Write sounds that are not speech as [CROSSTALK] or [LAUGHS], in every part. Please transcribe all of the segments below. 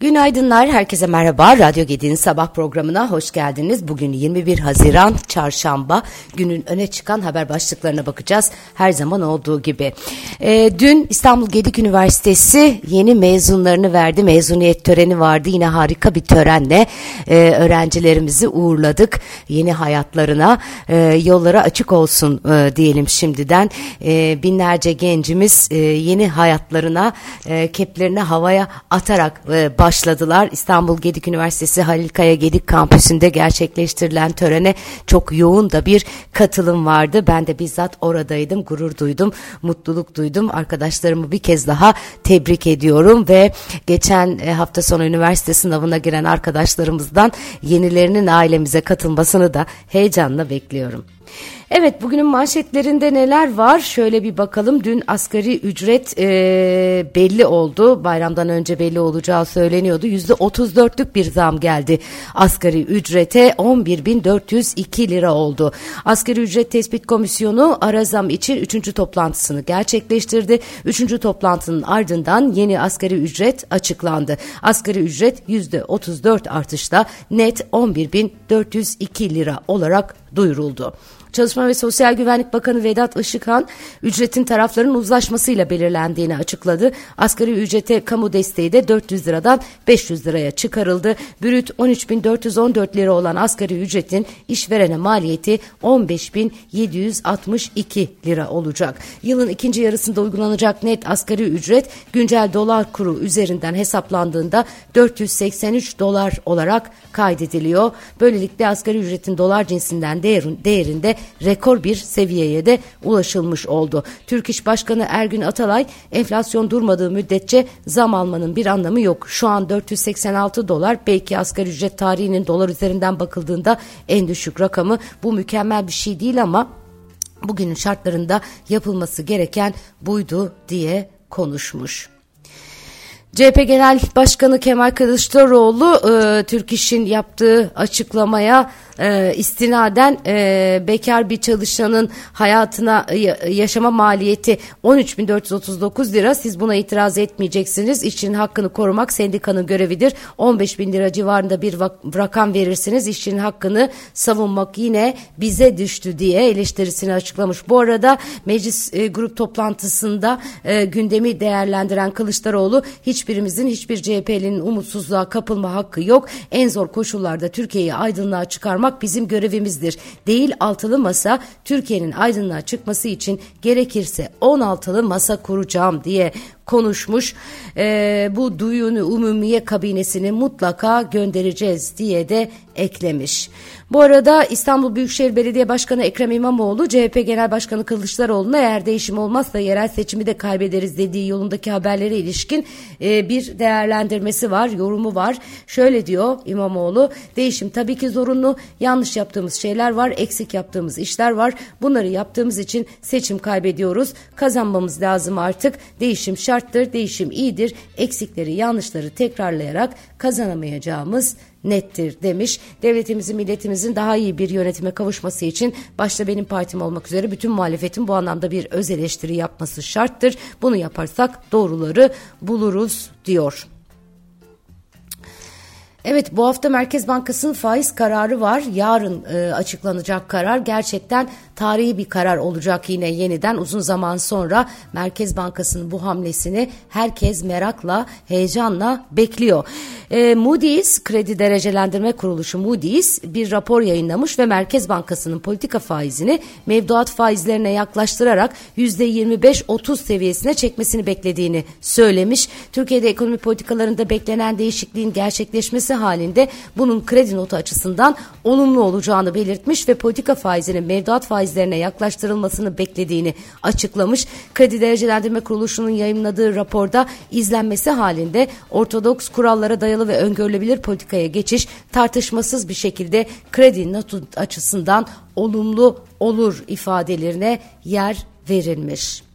Günaydınlar, herkese merhaba. Radyo Gedi'nin sabah programına hoş geldiniz. Bugün 21 Haziran Çarşamba. Günün öne çıkan haber başlıklarına bakacağız. Her zaman olduğu gibi. E, dün İstanbul Gedik Üniversitesi yeni mezunlarını verdi. Mezuniyet töreni vardı. Yine harika bir törenle e, öğrencilerimizi uğurladık. Yeni hayatlarına e, yolları açık olsun e, diyelim şimdiden. E, binlerce gencimiz e, yeni hayatlarına e, keplerini havaya atarak e, başladılar. İstanbul Gedik Üniversitesi Halil Kaya Gedik kampüsünde gerçekleştirilen törene çok yoğun da bir katılım vardı. Ben de bizzat oradaydım, gurur duydum, mutluluk duydum. Arkadaşlarımı bir kez daha tebrik ediyorum ve geçen e, hafta sonu üniversite sınavına giren arkadaşlarımızdan yenilerinin ailemize katılmasını da heyecanla bekliyorum. Evet bugünün manşetlerinde neler var? Şöyle bir bakalım. Dün asgari ücret e, belli oldu. Bayramdan önce belli olacağı söyleniyordu. Yüzde 34'lük bir zam geldi. Asgari ücrete 11.402 lira oldu. Asgari ücret tespit komisyonu ara zam için 3. toplantısını gerçekleştirdi. 3. toplantının ardından yeni asgari ücret açıklandı. Asgari ücret yüzde 34 artışla net 11.402 lira olarak duyuruldu. Çalışma ve Sosyal Güvenlik Bakanı Vedat Işıkhan ücretin tarafların uzlaşmasıyla belirlendiğini açıkladı. Asgari ücrete kamu desteği de 400 liradan 500 liraya çıkarıldı. Brüt 13.414 lira olan asgari ücretin işverene maliyeti 15.762 lira olacak. Yılın ikinci yarısında uygulanacak net asgari ücret güncel dolar kuru üzerinden hesaplandığında 483 dolar olarak kaydediliyor. Böylelikle asgari ücretin dolar cinsinden değerin, değerinde rekor bir seviyeye de ulaşılmış oldu. Türk İş Başkanı Ergün Atalay enflasyon durmadığı müddetçe zam almanın bir anlamı yok. Şu an 486 dolar belki asgari ücret tarihinin dolar üzerinden bakıldığında en düşük rakamı. Bu mükemmel bir şey değil ama bugünün şartlarında yapılması gereken buydu diye konuşmuş. CHP Genel Başkanı Kemal Kılıçdaroğlu e, Türk İş'in yaptığı açıklamaya e, istinaden e, bekar bir çalışanın hayatına yaşama maliyeti 13.439 lira. Siz buna itiraz etmeyeceksiniz. İşçinin hakkını korumak sendikanın görevidir. 15 bin lira civarında bir rakam verirsiniz. İşçinin hakkını savunmak yine bize düştü diye eleştirisini açıklamış. Bu arada meclis e, grup toplantısında e, gündemi değerlendiren Kılıçdaroğlu hiçbirimizin hiçbir CHP'linin umutsuzluğa kapılma hakkı yok. En zor koşullarda Türkiye'yi aydınlığa çıkarmak sağlamak bizim görevimizdir. Değil altılı masa Türkiye'nin aydınlığa çıkması için gerekirse 16'lı masa kuracağım diye konuşmuş. E, bu duyunu umumiye kabinesini mutlaka göndereceğiz diye de eklemiş. Bu arada İstanbul Büyükşehir Belediye Başkanı Ekrem İmamoğlu CHP Genel Başkanı Kılıçdaroğlu'na eğer değişim olmazsa yerel seçimi de kaybederiz dediği yolundaki haberlere ilişkin e, bir değerlendirmesi var, yorumu var. Şöyle diyor İmamoğlu, değişim tabii ki zorunlu, yanlış yaptığımız şeyler var, eksik yaptığımız işler var. Bunları yaptığımız için seçim kaybediyoruz. Kazanmamız lazım artık. Değişim şarttır, değişim iyidir. Eksikleri, yanlışları tekrarlayarak kazanamayacağımız nettir demiş. Devletimizin, milletimizin daha iyi bir yönetime kavuşması için başta benim partim olmak üzere bütün muhalefetin bu anlamda bir öz eleştiri yapması şarttır. Bunu yaparsak doğruları buluruz diyor. Evet bu hafta Merkez Bankası'nın faiz kararı var. Yarın e, açıklanacak karar gerçekten tarihi bir karar olacak yine yeniden uzun zaman sonra Merkez Bankası'nın bu hamlesini herkes merakla, heyecanla bekliyor. E, Moody's kredi derecelendirme kuruluşu Moody's bir rapor yayınlamış ve Merkez Bankası'nın politika faizini mevduat faizlerine yaklaştırarak %25-30 seviyesine çekmesini beklediğini söylemiş. Türkiye'de ekonomi politikalarında beklenen değişikliğin gerçekleşmesi halinde bunun kredi notu açısından olumlu olacağını belirtmiş ve politika faizinin mevduat faizlerine yaklaştırılmasını beklediğini açıklamış. Kredi Derecelendirme Kuruluşu'nun yayınladığı raporda izlenmesi halinde ortodoks kurallara dayalı ve öngörülebilir politikaya geçiş tartışmasız bir şekilde kredi açısından olumlu olur ifadelerine yer verilmiş.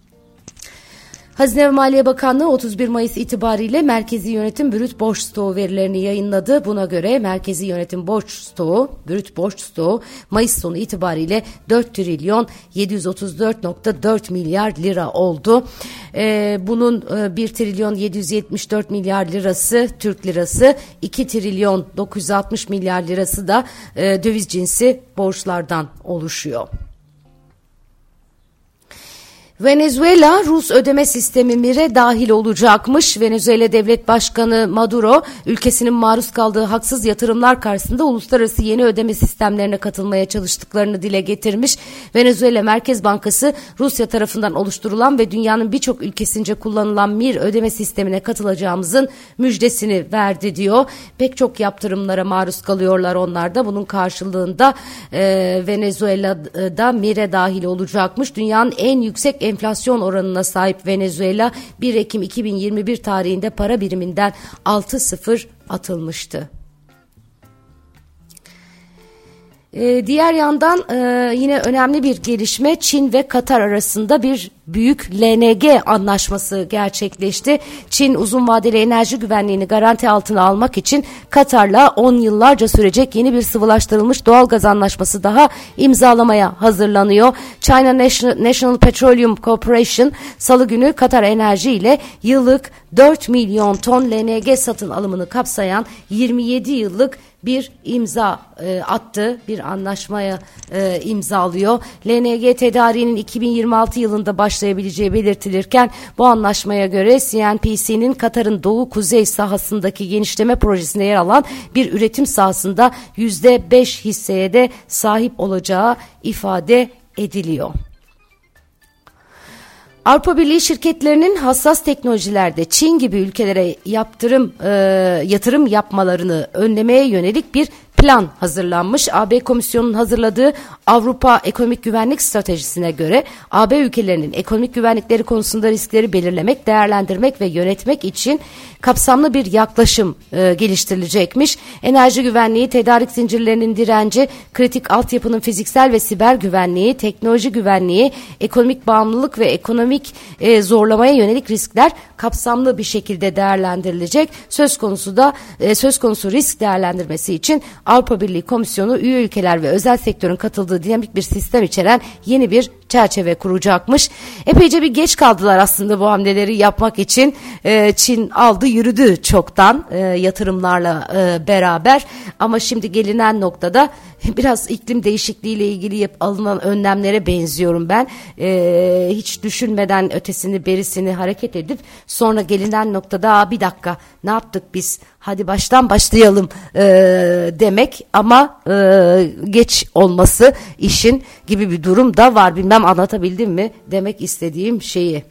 Hazine ve Maliye Bakanlığı 31 Mayıs itibariyle merkezi yönetim brüt borç stoğu verilerini yayınladı. Buna göre merkezi yönetim borç stoğu, brüt borç stoğu Mayıs sonu itibariyle 4 trilyon 734.4 milyar lira oldu. Ee, bunun 1 e, trilyon 774 milyar lirası Türk lirası, 2 trilyon 960 milyar lirası da e, döviz cinsi borçlardan oluşuyor. Venezuela Rus ödeme sistemi MIR'e dahil olacakmış. Venezuela Devlet Başkanı Maduro ülkesinin maruz kaldığı haksız yatırımlar karşısında uluslararası yeni ödeme sistemlerine katılmaya çalıştıklarını dile getirmiş. Venezuela Merkez Bankası Rusya tarafından oluşturulan ve dünyanın birçok ülkesince kullanılan MIR ödeme sistemine katılacağımızın müjdesini verdi diyor. Pek çok yaptırımlara maruz kalıyorlar onlar da. Bunun karşılığında e, Venezuela'da MIR'e dahil olacakmış. Dünyanın en yüksek enflasyon oranına sahip Venezuela 1 Ekim 2021 tarihinde para biriminden 6-0 atılmıştı. Ee, diğer yandan e, yine önemli bir gelişme Çin ve Katar arasında bir büyük LNG anlaşması gerçekleşti. Çin uzun vadeli enerji güvenliğini garanti altına almak için Katar'la 10 yıllarca sürecek yeni bir sıvılaştırılmış doğal gaz anlaşması daha imzalamaya hazırlanıyor. China National, Petroleum Corporation salı günü Katar Enerji ile yıllık 4 milyon ton LNG satın alımını kapsayan 27 yıllık bir imza e, attı, bir anlaşmaya e, imzalıyor. LNG tedariğinin 2026 yılında başlayabileceği belirtilirken bu anlaşmaya göre CNPC'nin Katar'ın doğu kuzey sahasındaki genişleme projesinde yer alan bir üretim sahasında %5 hisseye de sahip olacağı ifade ediliyor. Avrupa Birliği şirketlerinin hassas teknolojilerde Çin gibi ülkelere yaptırım e, yatırım yapmalarını önlemeye yönelik bir plan hazırlanmış. AB Komisyonu'nun hazırladığı Avrupa Ekonomik Güvenlik Stratejisi'ne göre AB ülkelerinin ekonomik güvenlikleri konusunda riskleri belirlemek, değerlendirmek ve yönetmek için kapsamlı bir yaklaşım e, geliştirilecekmiş. Enerji güvenliği, tedarik zincirlerinin direnci, kritik altyapının fiziksel ve siber güvenliği, teknoloji güvenliği, ekonomik bağımlılık ve ekonomik e, zorlamaya yönelik riskler kapsamlı bir şekilde değerlendirilecek. Söz konusu da e, söz konusu risk değerlendirmesi için Avrupa Birliği Komisyonu üye ülkeler ve özel sektörün katıldığı dinamik bir sistem içeren yeni bir çerçeve kuracakmış. Epeyce bir geç kaldılar aslında bu hamleleri yapmak için. E, Çin aldı yürüdü çoktan e, yatırımlarla e, beraber ama şimdi gelinen noktada [LAUGHS] biraz iklim değişikliğiyle ilgili yap, alınan önlemlere benziyorum ben. E, hiç düşünmeden ötesini berisini hareket edip sonra gelinen noktada bir dakika ne yaptık biz hadi baştan başlayalım e, demek ama e, geç olması işin gibi bir durum da var bilmem anlatabildim mi demek istediğim şeyi.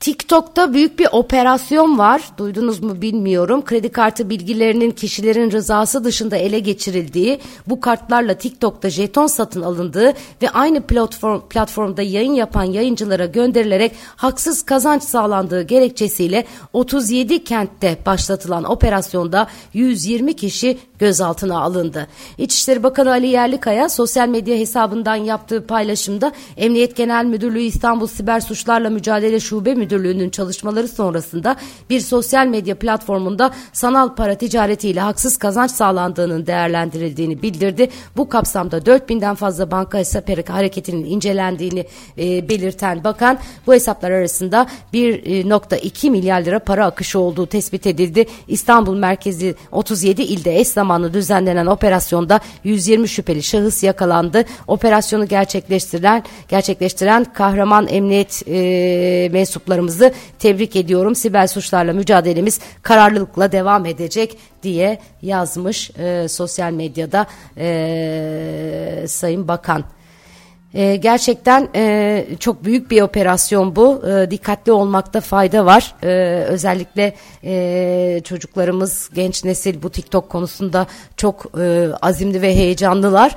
TikTok'ta büyük bir operasyon var. Duydunuz mu bilmiyorum. Kredi kartı bilgilerinin kişilerin rızası dışında ele geçirildiği, bu kartlarla TikTok'ta jeton satın alındığı ve aynı platform, platformda yayın yapan yayıncılara gönderilerek haksız kazanç sağlandığı gerekçesiyle 37 kentte başlatılan operasyonda 120 kişi gözaltına alındı. İçişleri Bakanı Ali Yerlikaya sosyal medya hesabından yaptığı paylaşımda Emniyet Genel Müdürlüğü İstanbul Siber Suçlarla Mücadele Şube Müdürlüğü'nün çalışmaları sonrasında bir sosyal medya platformunda sanal para ticaretiyle haksız kazanç sağlandığının değerlendirildiğini bildirdi. Bu kapsamda 4000'den fazla banka hesap hareketinin incelendiğini e, belirten bakan bu hesaplar arasında 1.2 milyar lira para akışı olduğu tespit edildi. İstanbul merkezi 37 ilde eş zamanlı düzenlenen operasyonda 120 şüpheli şahıs yakalandı. Operasyonu gerçekleştiren gerçekleştiren kahraman emniyet e, mensuplarımızı tebrik ediyorum. Siber suçlarla mücadelemiz kararlılıkla devam edecek diye yazmış e, sosyal medyada e, Sayın Bakan. E, gerçekten e, çok büyük bir operasyon bu. E, dikkatli olmakta fayda var. E, özellikle e, çocuklarımız, genç nesil bu TikTok konusunda çok e, azimli ve heyecanlılar.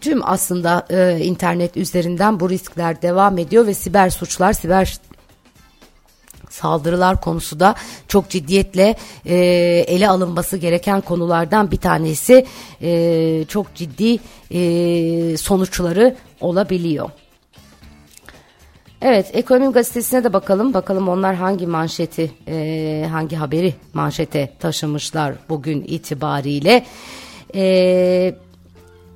Tüm aslında e, internet üzerinden bu riskler devam ediyor ve siber suçlar, siber saldırılar konusu da çok ciddiyetle e, ele alınması gereken konulardan bir tanesi e, çok ciddi e, sonuçları olabiliyor. Evet, Ekonomi Gazetesi'ne de bakalım. Bakalım onlar hangi manşeti, e, hangi haberi manşete taşımışlar bugün itibariyle. E,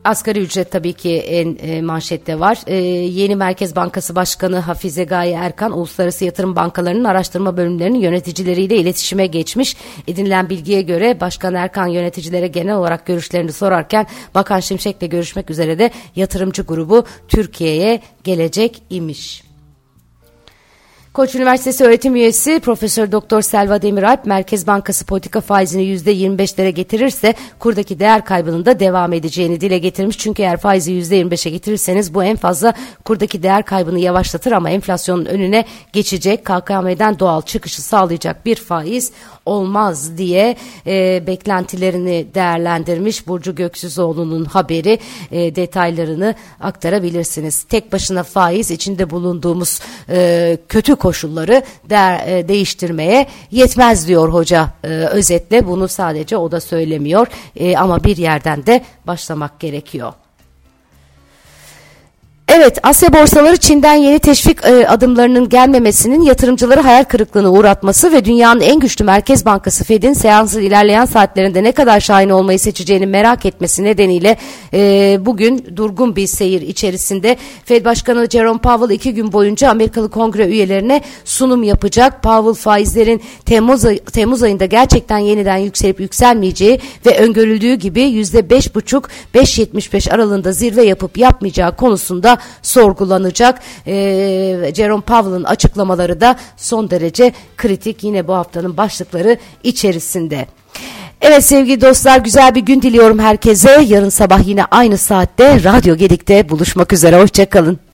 Asgari ücret tabii ki en e, manşette var. E, yeni Merkez Bankası Başkanı Hafize Gaye Erkan, Uluslararası Yatırım Bankalarının araştırma bölümlerinin yöneticileriyle iletişime geçmiş. Edinilen bilgiye göre Başkan Erkan yöneticilere genel olarak görüşlerini sorarken Bakan Şimşek'le görüşmek üzere de yatırımcı grubu Türkiye'ye gelecek imiş. Koç Üniversitesi öğretim üyesi Profesör Doktor Selva Demiralp Merkez Bankası politika faizini %25'lere getirirse kurdaki değer kaybının da devam edeceğini dile getirmiş. Çünkü eğer faizi %25'e getirirseniz bu en fazla kurdaki değer kaybını yavaşlatır ama enflasyonun önüne geçecek KKM'den doğal çıkışı sağlayacak bir faiz olmaz diye e, beklentilerini değerlendirmiş Burcu Göksüzoğlu'nun haberi e, detaylarını aktarabilirsiniz. Tek başına faiz içinde bulunduğumuz e, kötü koşulları de, e, değiştirmeye yetmez diyor hoca e, özetle bunu sadece o da söylemiyor e, ama bir yerden de başlamak gerekiyor. Evet, Asya borsaları Çin'den yeni teşvik e, adımlarının gelmemesinin yatırımcıları hayal kırıklığına uğratması ve dünyanın en güçlü merkez bankası Fed'in seansın ilerleyen saatlerinde ne kadar şahin olmayı seçeceğini merak etmesi nedeniyle e, bugün durgun bir seyir içerisinde Fed Başkanı Jerome Powell iki gün boyunca Amerikalı Kongre üyelerine sunum yapacak. Powell faizlerin Temmuz, Temmuz ayında gerçekten yeniden yükselip yükselmeyeceği ve öngörüldüğü gibi %5,5-5,75 aralığında zirve yapıp yapmayacağı konusunda sorgulanacak. E, Jerome Powell'ın açıklamaları da son derece kritik yine bu haftanın başlıkları içerisinde. Evet sevgili dostlar güzel bir gün diliyorum herkese. Yarın sabah yine aynı saatte Radyo Gedik'te buluşmak üzere. Hoşçakalın.